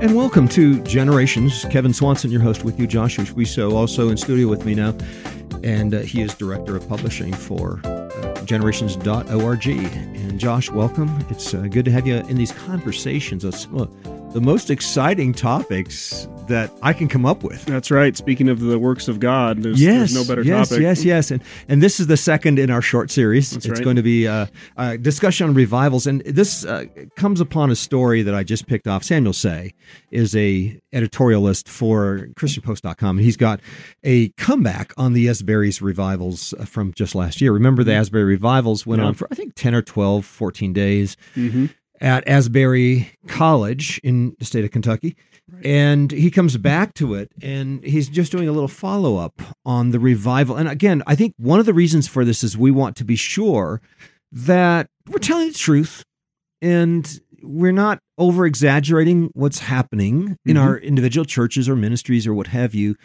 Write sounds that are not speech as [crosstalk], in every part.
And welcome to Generations. Kevin Swanson, your host, with you, Josh Schwisow, also in studio with me now. And uh, he is director of publishing for uh, generations.org. And Josh, welcome. It's uh, good to have you in these conversations. Of, the most exciting topics that I can come up with. That's right. Speaking of the works of God, there's, yes, there's no better yes, topic. Yes, yes, and and this is the second in our short series. That's it's right. going to be a, a discussion on revivals, and this uh, comes upon a story that I just picked off. Samuel Sey is a editorialist for ChristianPost.com, and he's got a comeback on the Asbury's revivals uh, from just last year. Remember, the Asbury revivals went Yeah. on for I think ten or 12, 14 days hmm at Asbury College in the state of Kentucky. And he comes back to it and he's just doing a little follow up on the revival. And again, I think one of the reasons for this is we want to be sure that we're telling the truth and we're not over exaggerating what's happening in Mhm. our individual churches or ministries or what have you.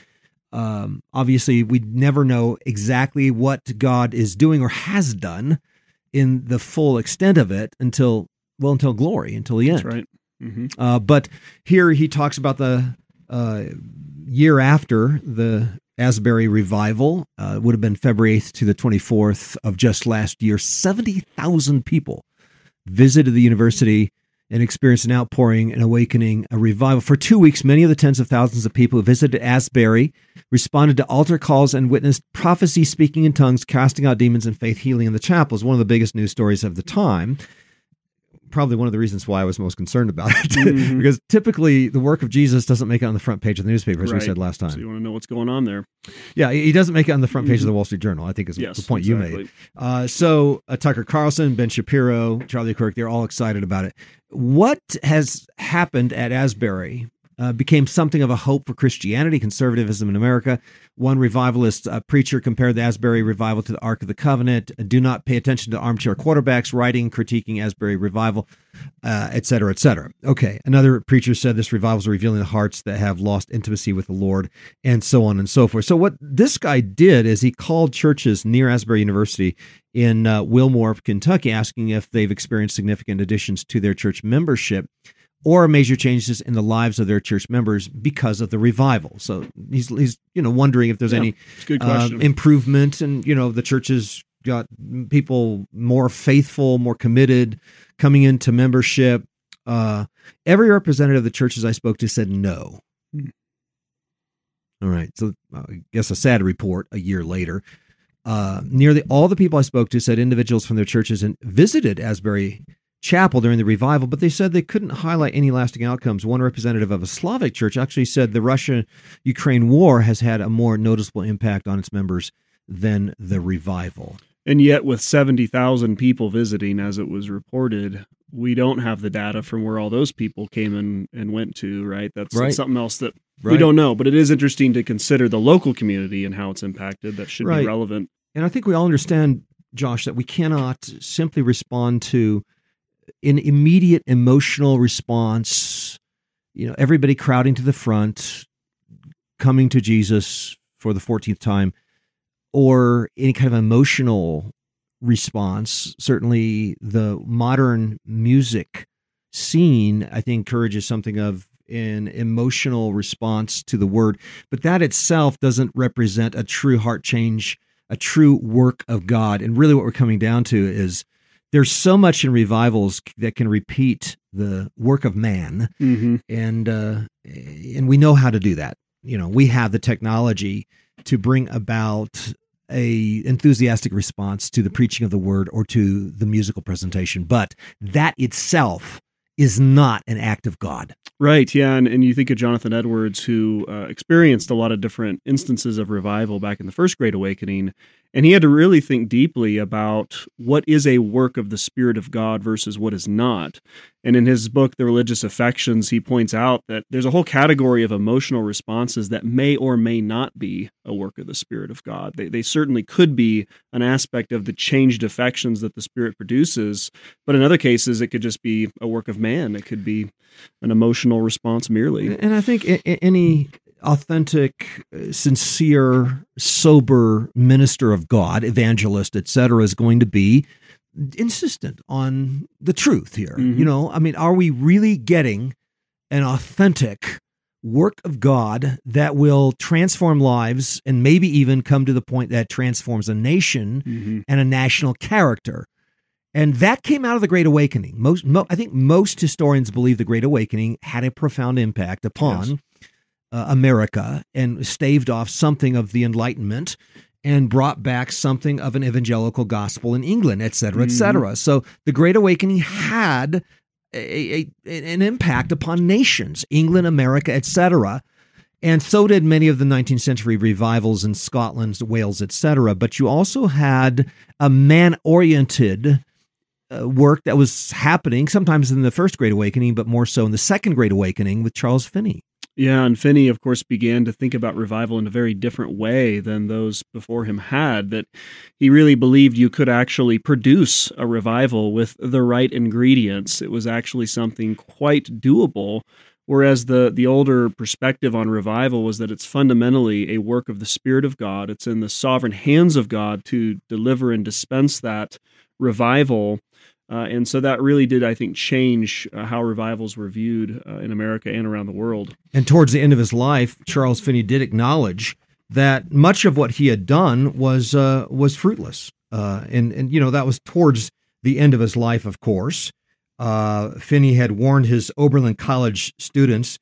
Um, obviously, we never know exactly what God is doing or has done in the full extent of it until well until glory until the end That's right. hmm uh, but here he talks about the uh, year after the asbury revival uh, would have been february 8th to the 24th of just last year 70000 people visited the university and experienced an outpouring, an awakening, a revival. For two weeks, many of the tens of thousands of people who visited Asbury responded to altar calls and witnessed prophecy, speaking in tongues, casting out demons, and faith healing in the chapels. One of the biggest news stories of the time. Probably one of the reasons why I was most concerned about [laughs] it, Mhm. because typically the work of Jesus doesn't make it on the front page of the newspaper, as we said last time. So you want to know what's going on there? Yeah, he doesn't make it on the front page of Mhm. the Wall Street Journal. I think is Yes, the point you made. Uh, so uh, Tucker Carlson, Ben Shapiro, Charlie Kirk, they're all excited about it. What has happened at Asbury uh, became something of a hope for Christianity, conservatism in America. One revivalist uh, preacher compared the Asbury revival to the Ark of the Covenant. Do not pay attention to armchair quarterbacks writing, critiquing Asbury revival, uh, et cetera, et cetera. Okay. Another preacher said this revival is revealing the hearts that have lost intimacy with the Lord, and so on and so forth. So, what this guy did is he called churches near Asbury University in uh, Wilmore, Kentucky, asking if they've experienced significant additions to their church membership or major changes in the lives of their church members because of the revival. So he's he's you know wondering if there's Yeah, any uh, improvement and you know the churches got people more faithful more committed coming into membership. Uh every representative of the churches i spoke to said no. Hmm. all right. So uh, i guess a sad report a year later. Uh nearly all the people i spoke to said individuals from their churches and visited asbury chapel during the revival but they said they couldn't highlight any lasting outcomes one representative of a slavic church actually said the russia Ukraine war has had a more noticeable impact on its members than the revival. and yet, with seventy thousand people visiting, as it was reported, we don't have the data from where all those people came and, and went to. Right. That's, that's Right. something else that we don't know. But it is interesting to consider the local community and how it's impacted. That should Right. be relevant. And I think we all understand, Josh, that we cannot simply respond to an immediate emotional response. You know, everybody crowding to the front, coming to Jesus for the 14th time, or any kind of emotional response. Certainly, the modern music scene, I think, encourages something of an emotional response to the word, but that itself doesn't represent a true heart change, a true work of God. And really, what we're coming down to is there's so much in revivals that can repeat the work of man hmm and uh, and we know how to do that. You know, we have the technology to bring about a enthusiastic response to the preaching of the word or to the musical presentation, but that itself is not an act of God. Right, yeah, and, and you think of Jonathan Edwards, who uh, experienced a lot of different instances of revival back in the First Great Awakening, and he had to really think deeply about what is a work of the Spirit of God versus what is not. And in his book, The Religious Affections, he points out that there's a whole category of emotional responses that may or may not be a work of the Spirit of God. They, they certainly could be an aspect of the changed affections that the Spirit produces, but in other cases, it could just be a work of man. It could be an emotional response merely. And I think any authentic, sincere, sober minister of God, evangelist, etc., is going to be insistent on the truth here. Mhm. You know, I mean, are we really getting an authentic work of God that will transform lives and maybe even come to the point that transforms a nation Mhm. and a national character. And that came out of the Great Awakening. Most, mo- I think, most historians believe the Great Awakening had a profound impact upon uh, America and staved off something of the Enlightenment and brought back something of an evangelical gospel in England, et cetera, et Mhm. cetera. So the Great Awakening had a, a, an impact upon nations, England, America, et cetera. And so did many of the 19th century revivals in Scotland, Wales, et cetera. But you also had a man oriented uh, work that was happening sometimes in the First Great Awakening, but more so in the Second Great Awakening with Charles Finney. Yeah, and Finney, of course, began to think about revival in a very different way than those before him had. That he really believed you could actually produce a revival with the right ingredients. It was actually something quite doable. Whereas the the older perspective on revival was that it's fundamentally a work of the Spirit of God. It's in the sovereign hands of God to deliver and dispense that revival. Uh, and so that really did, I think, change uh, how revivals were viewed uh, in America and around the world. And towards the end of his life, Charles Finney did acknowledge that much of what he had done was uh, was fruitless. Uh, and and you know that was towards the end of his life, of course. Uh, Finney had warned his Oberlin College students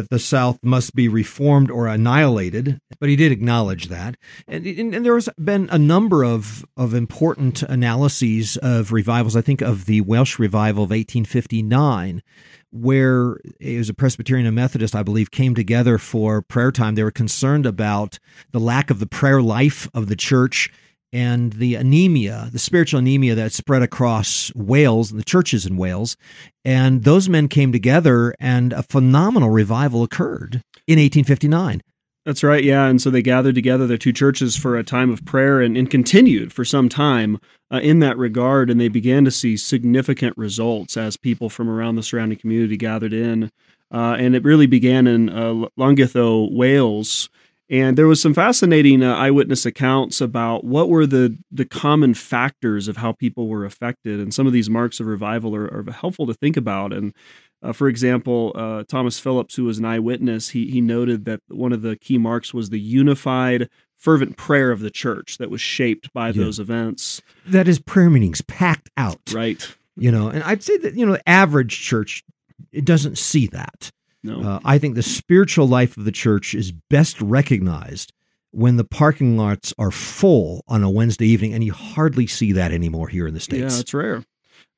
that the South must be reformed or annihilated, but he did acknowledge that. And, and, and there has been a number of, of important analyses of revivals. I think of the Welsh revival of 1859, where it was a Presbyterian and Methodist, I believe, came together for prayer time. They were concerned about the lack of the prayer life of the church and the anemia, the spiritual anemia that spread across Wales and the churches in Wales. And those men came together, and a phenomenal revival occurred in 1859. That's right, yeah. And so they gathered together their two churches for a time of prayer and, and continued for some time uh, in that regard. And they began to see significant results as people from around the surrounding community gathered in. Uh, and it really began in uh, Llangeitho, Wales. And there was some fascinating uh, eyewitness accounts about what were the the common factors of how people were affected, and some of these marks of revival are, are helpful to think about. And uh, for example, uh, Thomas Phillips, who was an eyewitness, he he noted that one of the key marks was the unified, fervent prayer of the church that was shaped by Yeah. those events. That is prayer meetings packed out. Right? You know, and I'd say that, you know, the average church it doesn't see that. No. Uh, I think the spiritual life of the church is best recognized when the parking lots are full on a Wednesday evening, and you hardly see that anymore here in the States. Yeah, it's rare.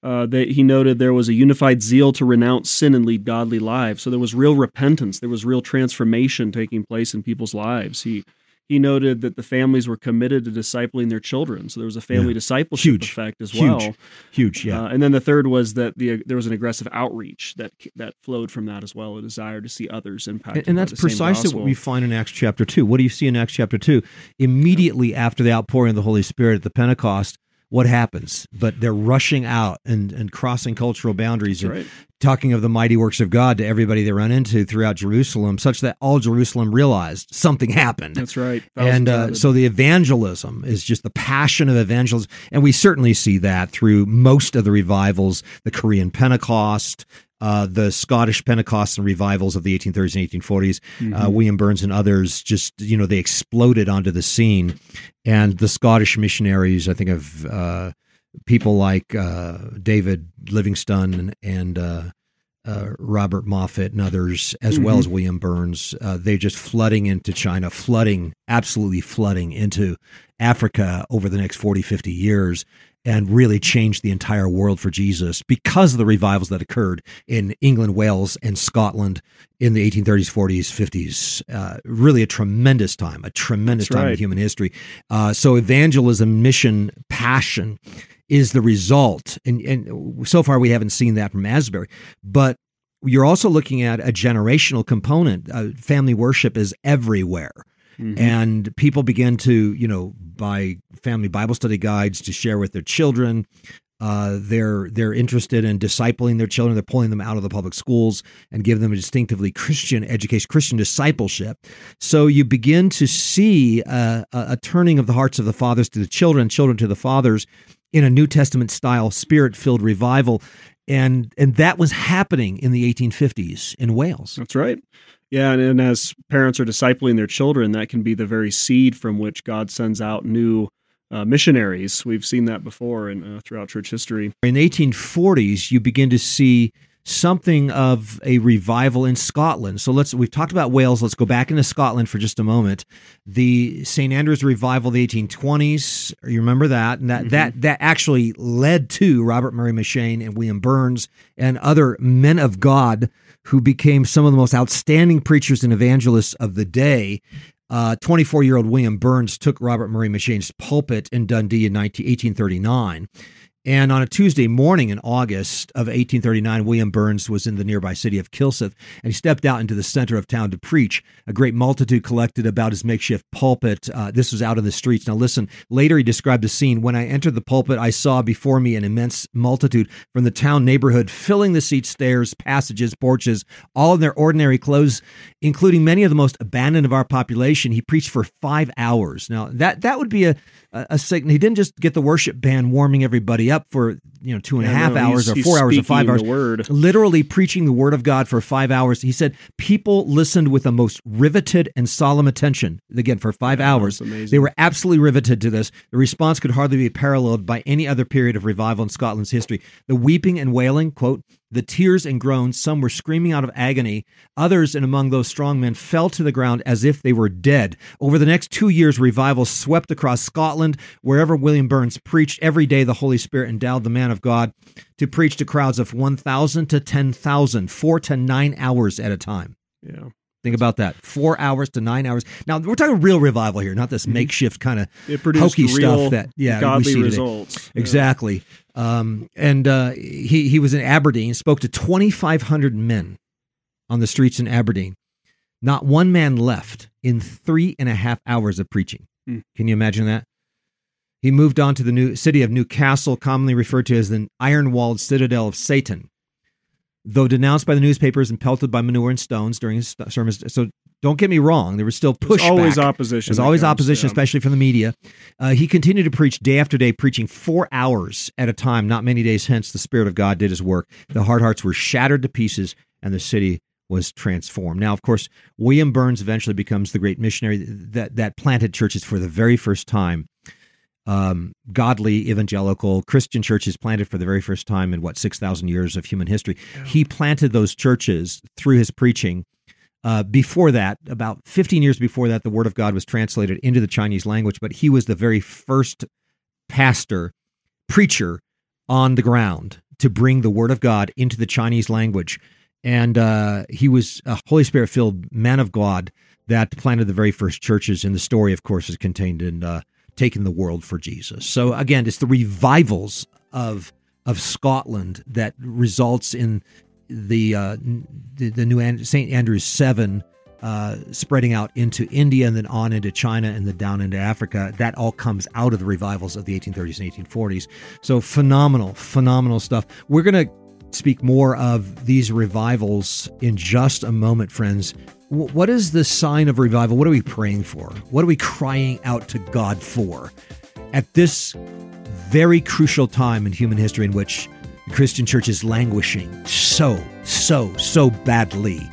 Uh, they, he noted there was a unified zeal to renounce sin and lead godly lives. So there was real repentance. There was real transformation taking place in people's lives. He he noted that the families were committed to discipling their children. So there was a family Yeah. discipleship Huge. effect as well. Huge, yeah. Uh, and then the third was that the there was an aggressive outreach that that flowed from that as well, a desire to see others impacted. and, and that's precisely what we find in Acts chapter 2. What do you see in Acts chapter 2? Immediately after the outpouring of the Holy Spirit at the Pentecost, what happens? But they're rushing out and, and crossing cultural boundaries and right. Talking of the mighty works of God to everybody they run into throughout Jerusalem, such that all Jerusalem realized something happened. That's right. and uh, so the evangelism is just the passion of evangelism and we certainly see that through most of the revivals the korean pentecost uh, the Scottish Pentecost and revivals of the 1830s and 1840s, uh, Mhm. William Burns and others, just you know, they exploded onto the scene, and the Scottish missionaries. I think of uh, people like uh, David Livingstone and, and uh, uh, Robert Moffat and others, as well Mhm. as William Burns. Uh, they're just flooding into China, flooding, absolutely flooding into Africa over the next 40, 50 years, and really changed the entire world for Jesus because of the revivals that occurred in England, Wales, and Scotland in the 1830s, 40s, 50s. Uh, really a tremendous time, a tremendous That's time in human history. Uh, so evangelism, mission, passion is the result. And, and so far we haven't seen that from Asbury. But you're also looking at a generational component. Uh, family worship is everywhere. Mhm. And people begin to, you know, buy family Bible study guides to share with their children. Uh, they're they're interested in discipling their children. They're pulling them out of the public schools and give them a distinctively Christian education, Christian discipleship. So you begin to see a, a, a turning of the hearts of the fathers to the children, children to the fathers, in a New Testament style spirit filled revival. And, and that was happening in the 1850s in Wales. That's right. Yeah, and, and as parents are discipling their children, that can be the very seed from which God sends out new uh, missionaries. We've seen that before and uh, throughout church history. In the 1840s, you begin to see something of a revival in Scotland. So let's we've talked about Wales. Let's go back into Scotland for just a moment. The St Andrews revival of the 1820s. You remember that? And that mm-hmm. that that actually led to Robert Murray M'Cheyne and William Burns and other men of God who became some of the most outstanding preachers and evangelists of the day. 24 uh, year old William Burns took Robert Murray M'Cheyne's pulpit in Dundee in 19, 1839. And on a Tuesday morning in August of 1839, William Burns was in the nearby city of Kilsyth, and he stepped out into the center of town to preach. A great multitude collected about his makeshift pulpit. Uh, this was out in the streets. Now, listen, later he described the scene. When I entered the pulpit, I saw before me an immense multitude from the town neighborhood filling the seats, stairs, passages, porches, all in their ordinary clothes, including many of the most abandoned of our population. He preached for five hours. Now, that, that would be a, a, a signal. He didn't just get the worship band warming everybody up for you know two and yeah, a half no, hours or four hours or five hours. Word. Literally preaching the word of God for five hours. He said people listened with the most riveted and solemn attention. Again, for five yeah, hours, they were absolutely riveted to this. The response could hardly be paralleled by any other period of revival in Scotland's history. The weeping and wailing, quote, the tears and groans, some were screaming out of agony. Others, and among those strong men, fell to the ground as if they were dead. Over the next two years, revival swept across Scotland. Wherever William Burns preached, every day the Holy Spirit endowed the man of God to preach to crowds of 1,000 to 10,000, four to nine hours at a time. Yeah. Think about that. Four hours to nine hours. Now we're talking real revival here, not this mm-hmm. makeshift kind of hokey stuff that yeah godly results. Yeah. Exactly. Um, and uh, he he was in Aberdeen, spoke to twenty five hundred men on the streets in Aberdeen. Not one man left in three and a half hours of preaching. Mm. Can you imagine that? He moved on to the new city of Newcastle, commonly referred to as the iron walled citadel of Satan though denounced by the newspapers and pelted by manure and stones during his sermons. So don't get me wrong, there was still pushback. There's always opposition. There's always opposition, especially from the media. Uh, he continued to preach day after day, preaching four hours at a time. Not many days hence, the Spirit of God did his work. The hard hearts were shattered to pieces, and the city was transformed. Now, of course, William Burns eventually becomes the great missionary that, that planted churches for the very first time um, godly evangelical Christian churches planted for the very first time in what six thousand years of human history. Yeah. He planted those churches through his preaching. Uh, before that, about 15 years before that, the Word of God was translated into the Chinese language, but he was the very first pastor, preacher on the ground to bring the Word of God into the Chinese language. And uh, he was a Holy Spirit filled man of God that planted the very first churches. And the story, of course, is contained in uh, taken the world for Jesus. So again, it's the revivals of of Scotland that results in the uh, the, the new St Andrews Seven uh, spreading out into India and then on into China and then down into Africa. That all comes out of the revivals of the 1830s and 1840s. So phenomenal, phenomenal stuff. We're going to speak more of these revivals in just a moment, friends what is the sign of revival? What are we praying for? What are we crying out to God for at this very crucial time in human history in which the Christian church is languishing so, so, so badly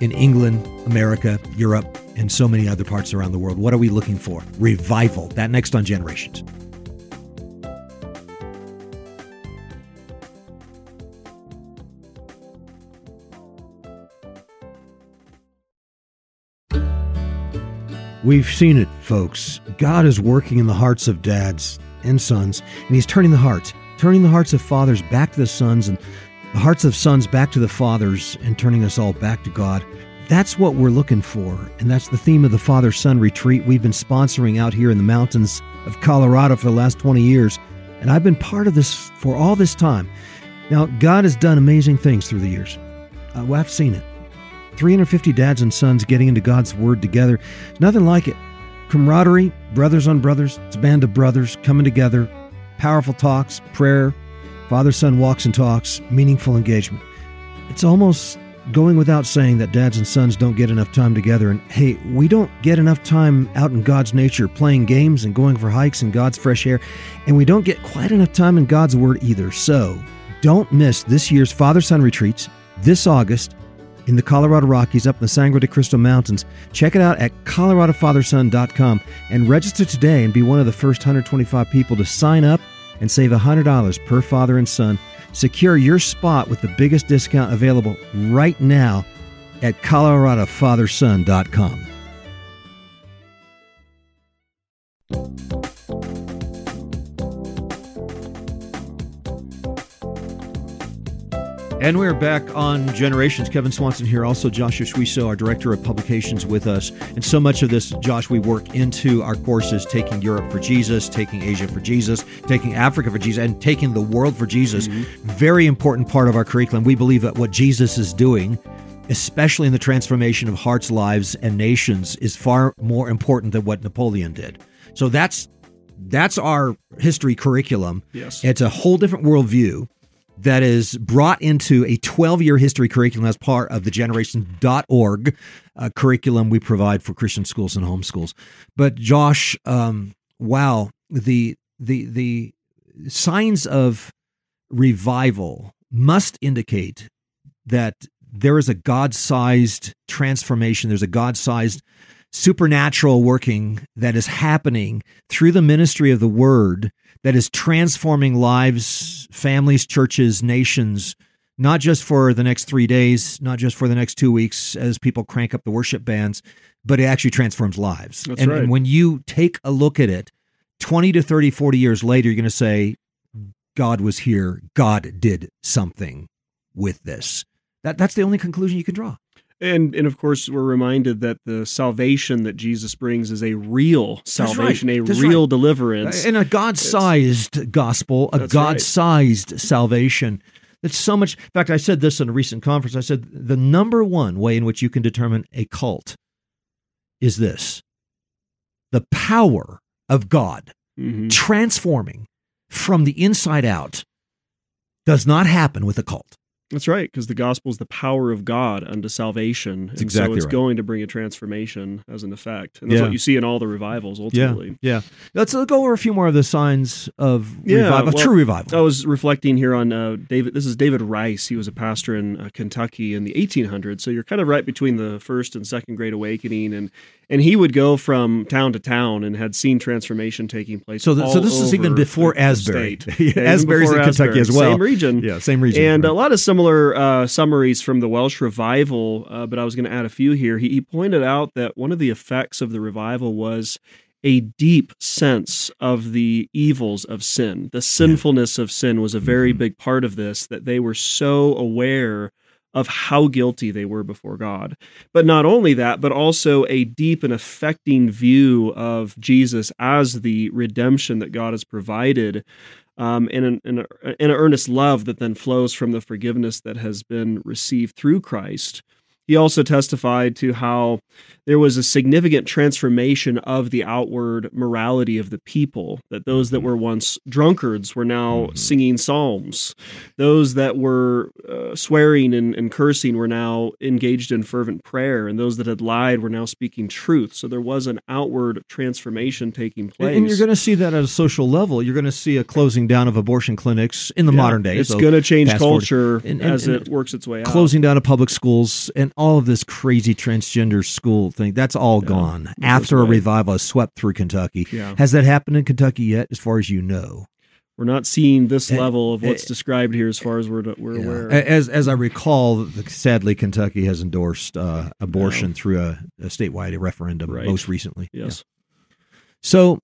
in England, America, Europe, and so many other parts around the world? What are we looking for? Revival. That next on Generations. We've seen it, folks. God is working in the hearts of dads and sons, and He's turning the hearts, turning the hearts of fathers back to the sons, and the hearts of sons back to the fathers, and turning us all back to God. That's what we're looking for, and that's the theme of the Father Son Retreat we've been sponsoring out here in the mountains of Colorado for the last 20 years. And I've been part of this for all this time. Now, God has done amazing things through the years. Uh, well, I've seen it. 350 dads and sons getting into God's Word together. Nothing like it. Camaraderie, brothers on brothers, it's a band of brothers coming together, powerful talks, prayer, father son walks and talks, meaningful engagement. It's almost going without saying that dads and sons don't get enough time together. And hey, we don't get enough time out in God's nature playing games and going for hikes in God's fresh air. And we don't get quite enough time in God's Word either. So don't miss this year's Father Son retreats this August in the Colorado Rockies up in the Sangre de Cristo Mountains. Check it out at coloradofatherson.com and register today and be one of the first 125 people to sign up and save $100 per father and son. Secure your spot with the biggest discount available right now at coloradofatherson.com. And we're back on Generations. Kevin Swanson here, also Joshua Schwisow, our director of publications, with us. And so much of this, Josh, we work into our courses, taking Europe for Jesus, taking Asia for Jesus, taking Africa for Jesus, and taking the world for Jesus. Mm-hmm. Very important part of our curriculum. We believe that what Jesus is doing, especially in the transformation of hearts, lives, and nations, is far more important than what Napoleon did. So that's that's our history curriculum. Yes. It's a whole different worldview that is brought into a 12 year history curriculum as part of the generation.org uh, curriculum we provide for Christian schools and homeschools. But Josh, um, wow, the, the, the signs of revival must indicate that there is a God sized transformation, there's a God sized supernatural working that is happening through the ministry of the word that is transforming lives, families, churches, nations, not just for the next three days, not just for the next two weeks as people crank up the worship bands, but it actually transforms lives. That's and, right. and when you take a look at it, 20 to 30, 40 years later, you're going to say, God was here. God did something with this. That, that's the only conclusion you can draw. And and of course we're reminded that the salvation that Jesus brings is a real salvation, right. a That's real right. deliverance. And a God sized gospel, a God sized salvation. It's so much. In fact, I said this in a recent conference. I said the number one way in which you can determine a cult is this the power of God Mhm. transforming from the inside out does not happen with a cult. That's right, because the gospel is the power of God unto salvation. and exactly so it's right. going to bring a transformation as an effect. And that's Yeah. what you see in all the revivals ultimately. Yeah. Let's go over a few more of the signs of Yeah, revival, well, true revival. I was reflecting here on uh, David. This is David Rice. He was a pastor in uh, Kentucky in the 1800s. So you're kind of right between the first and second Great Awakening, and and he would go from town to town and had seen transformation taking place. So, th- so this is even before Asbury. Yeah, [laughs] Yeah, Asbury's in before Kentucky Asbury. as well. Same region. yeah, same region. And right. a lot of similar uh, summaries from the Welsh revival, uh, but I was going to add a few here. He, he pointed out that one of the effects of the revival was a deep sense of the evils of sin. The sinfulness of sin was a very Mhm. big part of this, that they were so aware of how guilty they were before God. But not only that, but also a deep and affecting view of Jesus as the redemption that God has provided um, and, an, and, an earnest love that then flows from the forgiveness that has been received through Christ. He also testified to how there was a significant transformation of the outward morality of the people, that those that were once drunkards were now Mhm. singing psalms. Those that were uh, swearing and, and cursing were now engaged in fervent prayer, and those that had lied were now speaking truth. So there was an outward transformation taking place. And, and you're going to see that at a social level. You're going to see a closing down of abortion clinics in the Yeah, modern day. It's so going to change culture And- and- as and it works its way out. closing down of public schools and all of this crazy transgender school thing. That's all Yeah, gone after a revival has swept through Kentucky. Yeah. Has that happened in Kentucky yet, as far as you know? We're not seeing this Eh, level of what's eh, described here as far as we're, we're Yeah. aware. As as I recall, sadly, Kentucky has endorsed uh, abortion through a, a statewide referendum Right. most recently. Yes. So,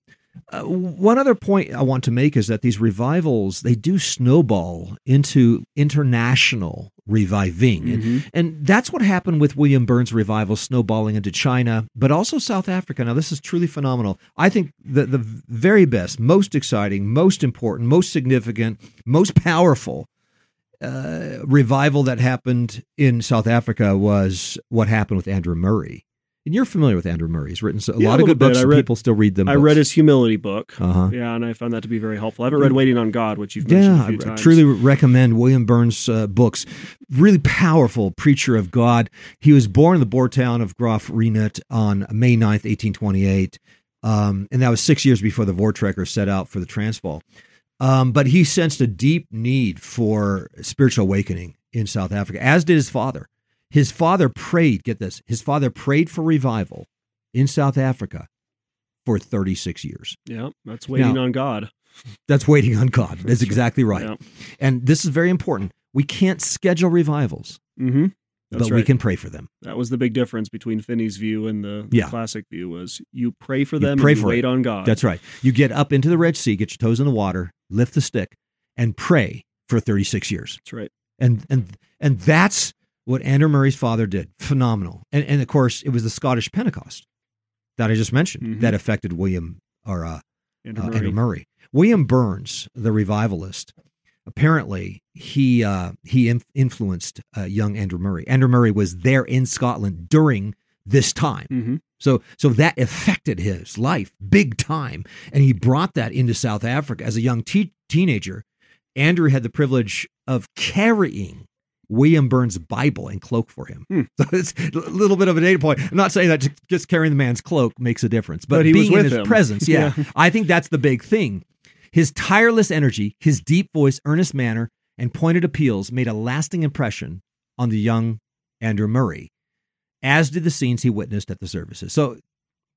uh, one other point I want to make is that these revivals they do snowball into international reviving, and, Mhm. and that's what happened with William Burns' revival snowballing into China, but also South Africa. Now, this is truly phenomenal. I think the the very best, most exciting, most important, most significant, most powerful uh, revival that happened in South Africa was what happened with Andrew Murray And you're familiar with Andrew Murray. He's written so, a Yeah, a lot of good books. bit. I read- people still read them. I read his humility book. Uh-huh. Yeah, and I found that to be very helpful. I haven't read Waiting on God, which you've mentioned Yeah, a few I times. truly recommend William Burns' uh, books. Really powerful preacher of God. He was born in the Boer town of Graaff-Reinet on May 9th, 1828. Um, and that was six years before the Voortrekkers set out for the Transvaal. Um, but he sensed a deep need for spiritual awakening in South Africa, as did his father. His father prayed, get this, his father prayed for revival in South Africa for 36 years. Yeah, that's waiting Now- on God. That's waiting on God. That's exactly right. Yeah. And this is very important. We can't schedule revivals, Mm-hmm. But right. we can pray for them. That was the big difference between Finney's view and the, Yeah. classic view was you pray for You them pray and you for wait it. on God. That's right. You get up into the Red Sea, get your toes in the water, lift the stick, and pray for 36 years. That's right. And and and that's what Andrew Murray's father did. Phenomenal. And and of course, it was the Scottish Pentecost that I just mentioned Mhm. that affected William or uh, Andrew uh, Murray. Andrew Murray. William Burns, the revivalist, apparently he uh, he inf- influenced uh, young Andrew Murray. Andrew Murray was there in Scotland during this time, Mhm. so so that affected his life big time, and he brought that into South Africa as a young te- teenager. Andrew had the privilege of carrying. William Burns' Bible and cloak for him. Hmm. [laughs] So it's a little bit of a data point. I'm not saying that just- carrying the man's cloak makes a difference, but, But he was being in with his him. presence, [laughs] yeah, Yeah. I think that's the big thing. His tireless energy, his deep voice, earnest manner, and pointed appeals made a lasting impression on the young Andrew Murray, as did the scenes he witnessed at the services. So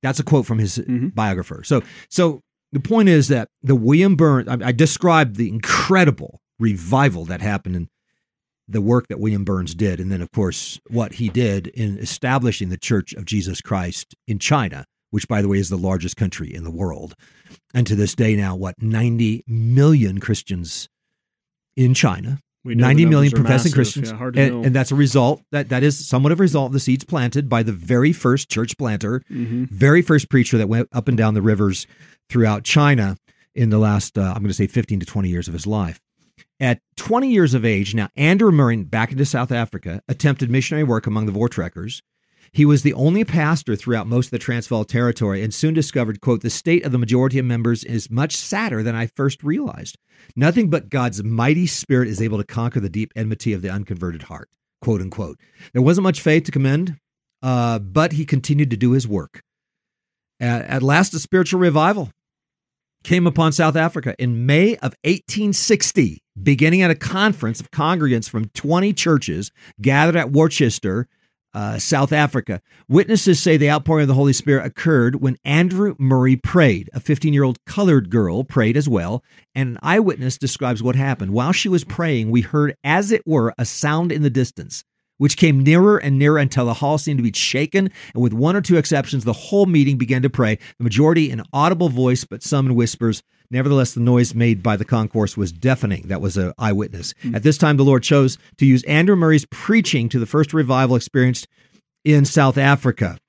that's a quote from his Mhm. biographer. So, so the point is that the William Burns, I, I described the incredible revival that happened in the work that William Burns did, and then, of course, what he did in establishing the Church of Jesus Christ in China, which, by the way, is the largest country in the world. And to this day, now, what, 90 million Christians in China, We know 90 million professing massive. Christians. Yeah, and, and that's a result, that, that is somewhat of a result of the seeds planted by the very first church planter Mhm. very first preacher that went up and down the rivers throughout China in the last, uh, I'm going to say 15 to 20 years of his life. At 20 years of age, now Andrew Murray, back into South Africa, attempted missionary work among the Voortrekkers. He was the only pastor throughout most of the Transvaal territory and soon discovered, quote, the state of the majority of members is much sadder than I first realized. Nothing but God's mighty spirit is able to conquer the deep enmity of the unconverted heart, quote unquote. There wasn't much faith to commend, uh, but he continued to do his work. At, at last, a spiritual revival came upon South Africa in May of 1860, beginning at a conference of congregants from 20 churches gathered at Worcester, uh, South Africa. Witnesses say the outpouring of the Holy Spirit occurred when Andrew Murray prayed. A 15 year old colored girl prayed as well, and an eyewitness describes what happened. While she was praying, we heard, as it were, a sound in the distance. Which came nearer and nearer until the hall seemed to be shaken, and with one or two exceptions, the whole meeting began to pray. The majority in audible voice, but some in whispers. Nevertheless, the noise made by the concourse was deafening. That was an eyewitness. Hmm. At this time, the Lord chose to use Andrew Murray's preaching to the first revival experienced in South Africa.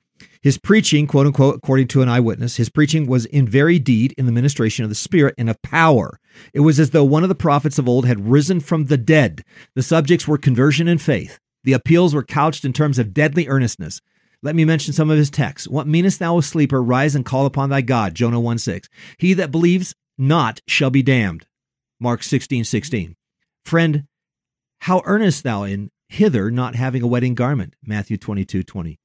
His preaching, quote unquote, according to an eyewitness, his preaching was in very deed in the ministration of the Spirit and of power. It was as though one of the prophets of old had risen from the dead. The subjects were conversion and faith. The appeals were couched in terms of deadly earnestness. Let me mention some of his texts. What meanest thou, O sleeper? Rise and call upon thy God. Jonah 1 6. He that believes not shall be damned. Mark sixteen sixteen. Friend, how earnest thou in hither not having a wedding garment? Matthew twenty two twenty.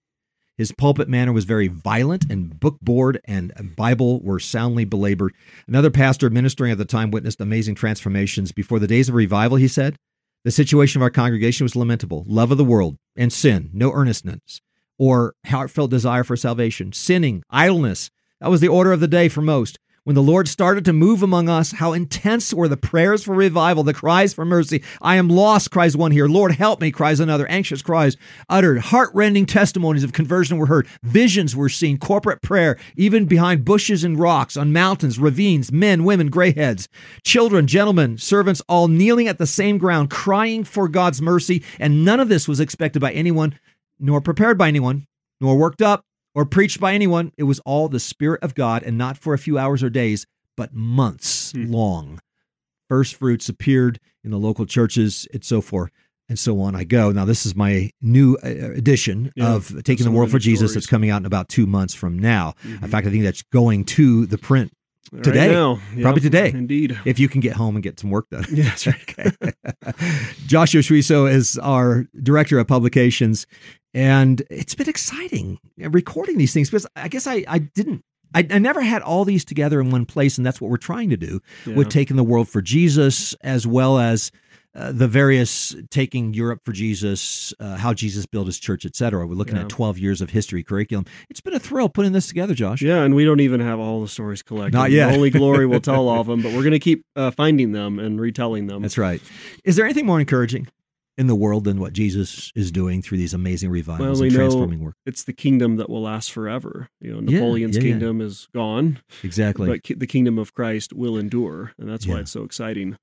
His pulpit manner was very violent, and book board and Bible were soundly belabored. Another pastor ministering at the time witnessed amazing transformations. Before the days of revival, he said, the situation of our congregation was lamentable love of the world and sin, no earnestness or heartfelt desire for salvation, sinning, idleness. That was the order of the day for most. When the Lord started to move among us, how intense were the prayers for revival, the cries for mercy. I am lost, cries one here. Lord, help me, cries another. Anxious cries uttered. Heartrending testimonies of conversion were heard. Visions were seen. Corporate prayer, even behind bushes and rocks, on mountains, ravines, men, women, gray heads, children, gentlemen, servants, all kneeling at the same ground, crying for God's mercy. And none of this was expected by anyone, nor prepared by anyone, nor worked up or preached by anyone. It was all the Spirit of God, and not for a few hours or days, but months Hmm. long. First fruits appeared in the local churches and so forth. and so on. I go. Now, this is my new uh, edition Yeah, of Taking the World for Jesus stories. that's coming out in about two months from now. Mhm. In fact, I think that's going to the print Right today. now. Probably today. Indeed. if you can get home and get some work done. That's right. Okay. [laughs] Joshua Schwisow is our director of publications, and it's been exciting recording these things because I guess I, I didn't. I, I never had all these together in one place, and that's what we're trying to do Yeah. with taking the world for Jesus, as well as uh, the various taking Europe for Jesus, uh, how Jesus built his church, etc. We're looking Yeah. at 12 years of history curriculum. It's been a thrill putting this together, Josh. Yeah, and we don't even have all the stories collected. Not yet. Only Glory will tell all [laughs] of them, but we're going to keep uh, finding them and retelling them. That's right. Is there anything more encouraging in the world than what Jesus is doing through these amazing revivals Well, we and transforming work? it's the kingdom that will last forever. You know, Napoleon's yeah, yeah. kingdom is gone, Exactly. but the kingdom of Christ will endure, and that's why it's so exciting.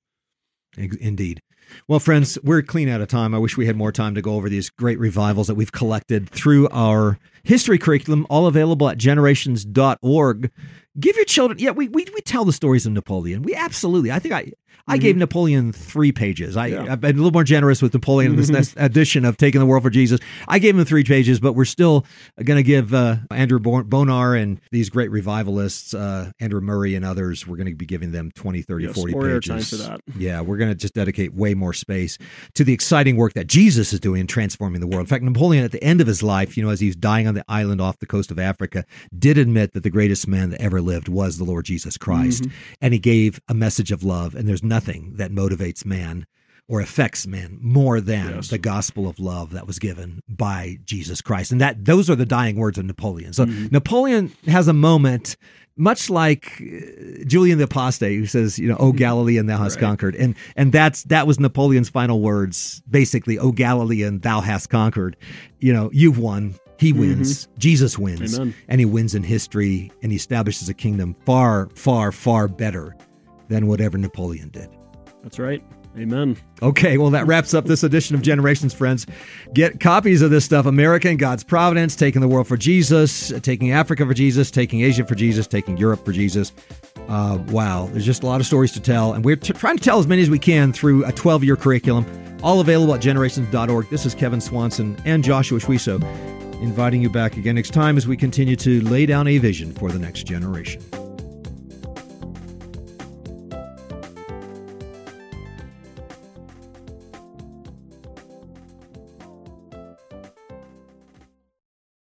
Indeed. Well, friends, we're clean out of time. I wish we had more time to go over these great revivals that we've collected through our history curriculum, all available at generations.org. Give your children, yeah, we, we, we tell the stories of Napoleon. We absolutely, I think I, I Mhm. gave Napoleon three pages. I, Yeah. I've been a little more generous with Napoleon in this [laughs] next edition of Taking the World for Jesus. I gave him three pages, but we're still going to give uh, Andrew Bonar and these great revivalists, uh, Andrew Murray and others, we're going to be giving them 20, 30, Yes, 40 pages. airtime for that. Yeah, we're going to just dedicate way more space to the exciting work that Jesus is doing in transforming the world. In fact, Napoleon, at the end of his life, you know, as he's dying on the island off the coast of Africa, did admit that the greatest man that ever lived was the Lord Jesus Christ. Mm-hmm. And he gave a message of love. And there's nothing that motivates man or affects man more than Yes. the gospel of love that was given by Jesus Christ. And that those are the dying words of Napoleon. So Mhm. Napoleon has a moment much like uh, Julian the Apostate who says, you know, "O Galilean, thou hast Mm-hmm. Right. conquered." And and that's that was Napoleon's final words, basically, "O Galilean, thou hast conquered." You know, you've won. He wins. Jesus wins. Mm-hmm. Amen. And he wins in history and he establishes a kingdom far, far, far better than whatever Napoleon did. That's right. Amen. Okay, well, that wraps up this edition of Generations, friends. Get copies of this stuff America and God's Providence, Taking the World for Jesus, Taking Africa for Jesus, Taking Asia for Jesus, Taking Europe for Jesus. Uh, wow, there's just a lot of stories to tell, and we're t- trying to tell as many as we can through a 12 year curriculum, all available at generations.org. This is Kevin Swanson and Joshua Schwisow inviting you back again next time as we continue to lay down a vision for the next generation.